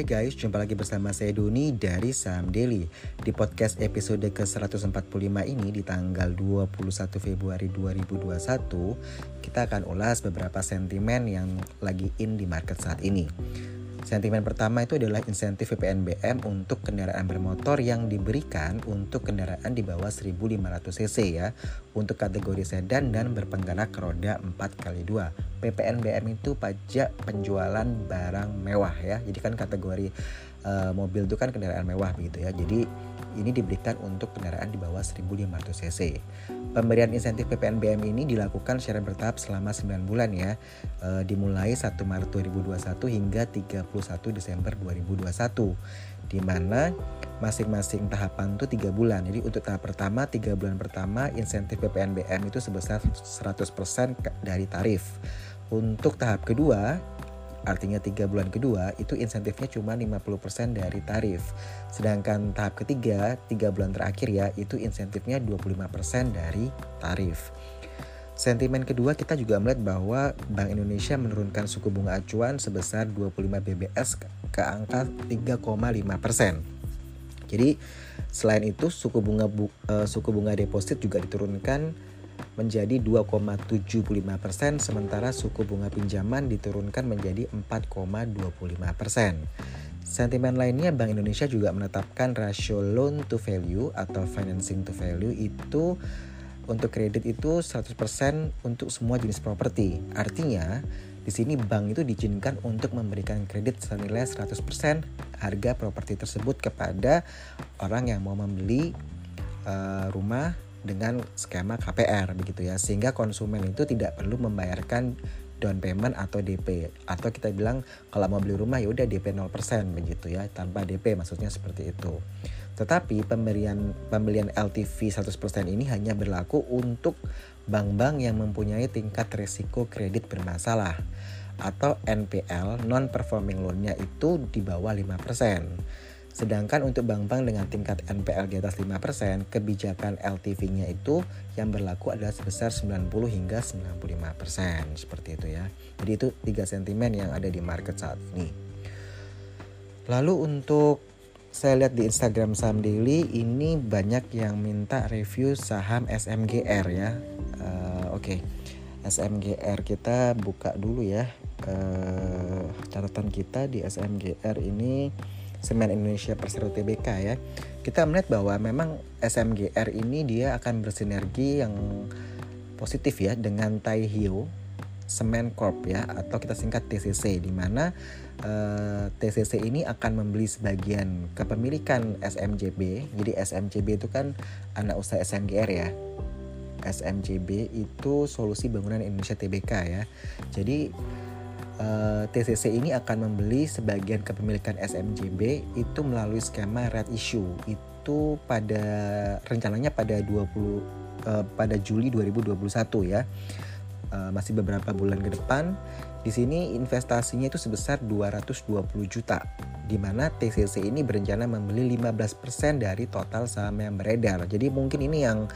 Hai guys, jumpa lagi bersama saya Doni dari Saham Daily. Di podcast episode ke-145 ini di tanggal 21 Februari 2021, kita akan ulas beberapa sentimen yang lagi in di market saat ini. Sentimen pertama itu adalah insentif PPNBM untuk kendaraan bermotor yang diberikan untuk kendaraan di bawah 1500 cc ya untuk kategori sedan dan berpenggerak roda 4x2. PPNBM itu pajak penjualan barang mewah ya. Jadi kan kategori uh, mobil itu kan kendaraan mewah begitu ya. Jadi ini diberikan untuk kendaraan di bawah 1500 cc. Pemberian insentif PPNBM ini dilakukan secara bertahap selama 9 bulan ya, e, dimulai 1 Maret 2021 hingga 31 Desember 2021, di mana masing-masing tahapan itu 3 bulan. Jadi untuk tahap pertama, 3 bulan pertama insentif PPNBM itu sebesar 100% dari tarif. Untuk tahap kedua, Artinya tiga bulan kedua itu insentifnya cuma 50% dari tarif. Sedangkan tahap ketiga, tiga bulan terakhir ya, itu insentifnya 25% dari tarif. Sentimen kedua kita juga melihat bahwa Bank Indonesia menurunkan suku bunga acuan sebesar 25 BBS ke angka 3,5 persen. Jadi selain itu suku bunga bu, uh, suku bunga deposit juga diturunkan menjadi 2,75 persen, sementara suku bunga pinjaman diturunkan menjadi 4,25 persen. Sentimen lainnya, Bank Indonesia juga menetapkan rasio loan to value atau financing to value itu untuk kredit itu 100% untuk semua jenis properti. Artinya, di sini bank itu diizinkan untuk memberikan kredit senilai 100% harga properti tersebut kepada orang yang mau membeli uh, rumah dengan skema KPR begitu ya. Sehingga konsumen itu tidak perlu membayarkan down payment atau DP atau kita bilang kalau mau beli rumah ya udah DP 0% begitu ya. Tanpa DP maksudnya seperti itu. Tetapi pemberian pembelian LTV 100% ini hanya berlaku untuk bank-bank yang mempunyai tingkat risiko kredit bermasalah atau NPL non performing loan-nya itu di bawah 5%. Sedangkan untuk bank-bank dengan tingkat NPL di atas 5%, kebijakan LTV-nya itu yang berlaku adalah sebesar 90 hingga 95%. Seperti itu ya. Jadi itu tiga sentimen yang ada di market saat ini. Lalu untuk saya lihat di Instagram Saham Daily ini banyak yang minta review saham SMGR ya. Uh, Oke, okay. SMGR kita buka dulu ya. Uh, catatan kita di SMGR ini Semen Indonesia Persero TBK ya. Kita melihat bahwa memang SMGR ini dia akan bersinergi yang positif ya dengan Taihyo Semen Corp ya atau kita singkat TCC di mana eh, TCC ini akan membeli sebagian kepemilikan SMJB. Jadi SMJB itu kan anak usaha SMGR ya. SMJB itu solusi bangunan Indonesia TBK ya. Jadi eh, TCC ini akan membeli sebagian kepemilikan SMJB itu melalui skema red issue itu pada rencananya pada 20 uh, eh, pada Juli 2021 ya. Uh, masih beberapa bulan ke depan. Di sini investasinya itu sebesar 220 juta di mana TCC ini berencana membeli 15% dari total saham yang beredar. Jadi mungkin ini yang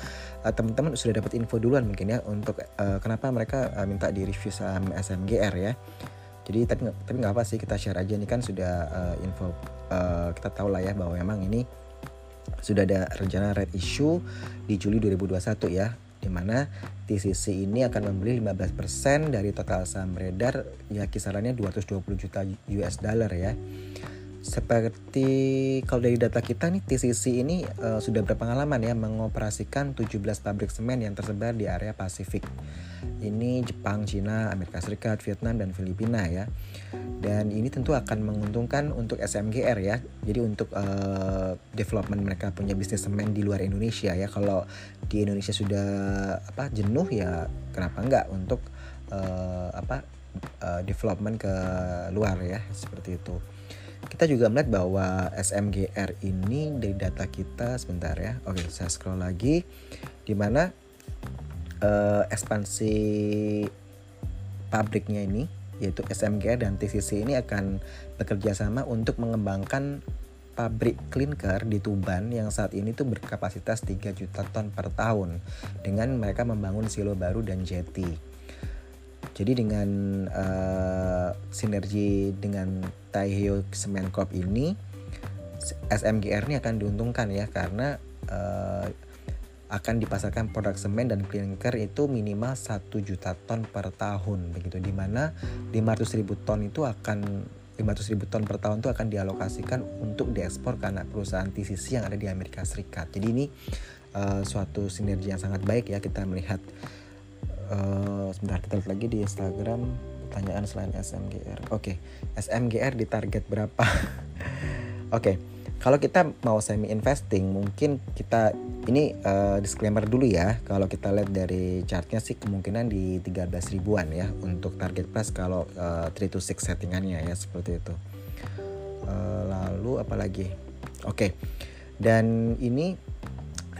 uh, teman-teman sudah dapat info duluan mungkin ya untuk uh, kenapa mereka uh, minta di review saham SMGR ya jadi tapi tapi nggak apa sih kita share aja ini kan sudah uh, info uh, kita tahu lah ya bahwa memang ini sudah ada rencana red issue di Juli 2021 ya di mana TCC ini akan membeli 15% dari total saham beredar ya kisarannya 220 juta US dollar ya seperti kalau dari data kita nih TCC ini uh, sudah berpengalaman ya mengoperasikan 17 pabrik semen yang tersebar di area Pasifik. Ini Jepang, Cina, Amerika Serikat, Vietnam dan Filipina ya. Dan ini tentu akan menguntungkan untuk SMGR ya. Jadi untuk uh, development mereka punya bisnis semen di luar Indonesia ya. Kalau di Indonesia sudah apa jenuh ya kenapa enggak untuk uh, apa uh, development ke luar ya seperti itu kita juga melihat bahwa SMGR ini dari data kita sebentar ya. Oke, saya scroll lagi di mana uh, ekspansi pabriknya ini yaitu SMGR dan TCC ini akan bekerja sama untuk mengembangkan pabrik clinker di Tuban yang saat ini tuh berkapasitas 3 juta ton per tahun dengan mereka membangun silo baru dan jeti. Jadi dengan uh, sinergi dengan Taihyo Semen Corp ini SMGR ini akan diuntungkan ya karena uh, akan dipasarkan produk semen dan clinker itu minimal 1 juta ton per tahun begitu di mana 500 ribu ton itu akan 500 ribu ton per tahun itu akan dialokasikan untuk diekspor ke anak perusahaan TCC yang ada di Amerika Serikat. Jadi ini uh, suatu sinergi yang sangat baik ya kita melihat sebentar kita lihat lagi di Instagram pertanyaan selain SMGR. Oke, okay. SMGR di target berapa? Oke. okay kalau kita mau semi investing mungkin kita ini uh, disclaimer dulu ya kalau kita lihat dari chartnya sih kemungkinan di 13 ribuan ya untuk target price kalau uh, 3 to 6 settingannya ya seperti itu uh, lalu apalagi oke okay. dan ini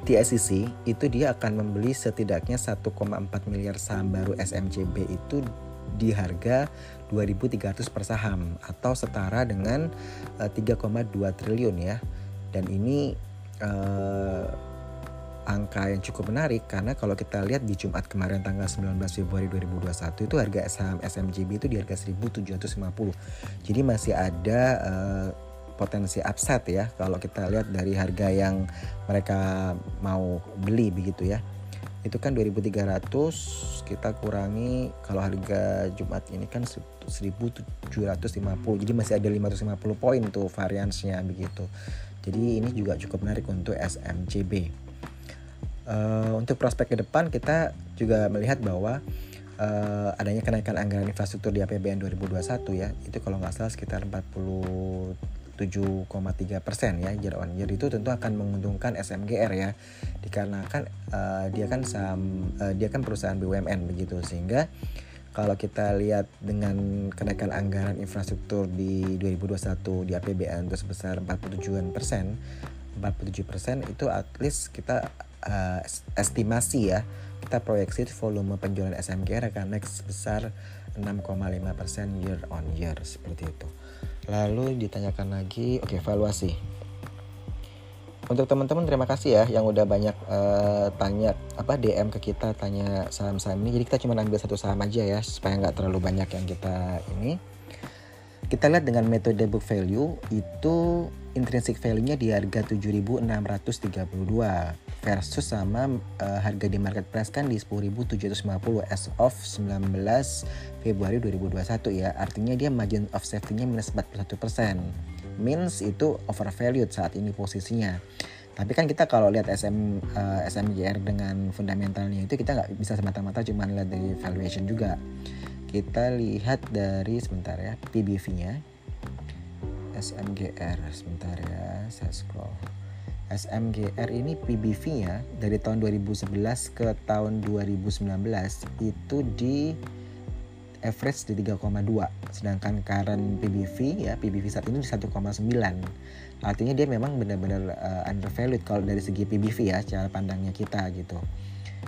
TSCC itu dia akan membeli setidaknya 1,4 miliar saham baru SMCB itu di harga 2.300 per saham atau setara dengan uh, eh, 3,2 triliun ya. Dan ini uh, angka yang cukup menarik karena kalau kita lihat di Jumat kemarin tanggal 19 Februari 2021 itu harga saham SMGB itu di harga 1750. Jadi masih ada uh, potensi upside ya kalau kita lihat dari harga yang mereka mau beli begitu ya. Itu kan 2300 kita kurangi kalau harga Jumat ini kan 1750 jadi masih ada 550 poin tuh variansnya begitu. Jadi ini juga cukup menarik untuk SMCB uh, eh, untuk prospek ke depan kita juga melihat bahwa uh, adanya kenaikan anggaran infrastruktur di APBN 2021 ya. Itu kalau nggak salah sekitar 40 7,3 persen ya year on. Year itu tentu akan menguntungkan SMGR ya. Dikarenakan uh, dia kan saham uh, dia kan perusahaan BUMN begitu. Sehingga kalau kita lihat dengan kenaikan anggaran infrastruktur di 2021 di APBN itu sebesar 47 persen 47 persen itu at least kita uh, estimasi ya kita proyeksi volume penjualan akan naik sebesar 6,5 persen year on year seperti itu. Lalu ditanyakan lagi, oke okay, valuasi. Untuk teman-teman terima kasih ya yang udah banyak uh, tanya apa DM ke kita tanya saham-saham ini. Jadi kita cuma ambil satu saham aja ya supaya nggak terlalu banyak yang kita ini. Kita lihat dengan metode book value itu intrinsic value-nya di harga 7.632 versus sama uh, harga di market price kan di 10.750 as of 19 Februari 2021 ya. Artinya dia margin of safety-nya minus 41%. Means itu overvalued saat ini posisinya. Tapi kan kita kalau lihat SM uh, eh, SMGR dengan fundamentalnya itu kita nggak bisa semata-mata cuma lihat dari valuation juga. Kita lihat dari sebentar ya PBV-nya. SMGR sebentar ya, saya scroll. SMGR ini PBV-nya dari tahun 2011 ke tahun 2019 itu di average di 3,2 sedangkan current PBV ya PBV saat ini di 1,9 artinya dia memang benar-benar uh, undervalued kalau dari segi PBV ya cara pandangnya kita gitu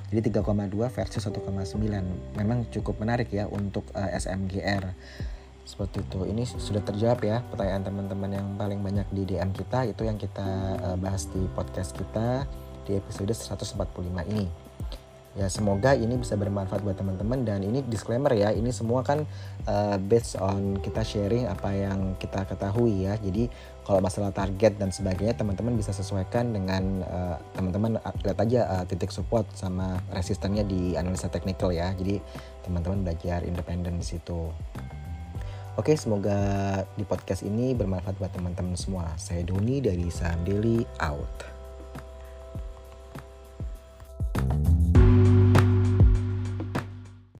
jadi 3,2 versus 1,9 memang cukup menarik ya untuk uh, eh, SMGR seperti itu. Ini sudah terjawab ya pertanyaan teman-teman yang paling banyak di DM kita. Itu yang kita uh, bahas di podcast kita di episode 145 ini ya semoga ini bisa bermanfaat buat teman-teman dan ini disclaimer ya ini semua kan uh, based on kita sharing apa yang kita ketahui ya jadi kalau masalah target dan sebagainya teman-teman bisa sesuaikan dengan uh, teman-teman lihat aja uh, titik support sama resistennya di analisa teknikal ya jadi teman-teman belajar independen di situ Oke, semoga di podcast ini bermanfaat buat teman-teman semua. Saya Doni dari Saham Daily, out.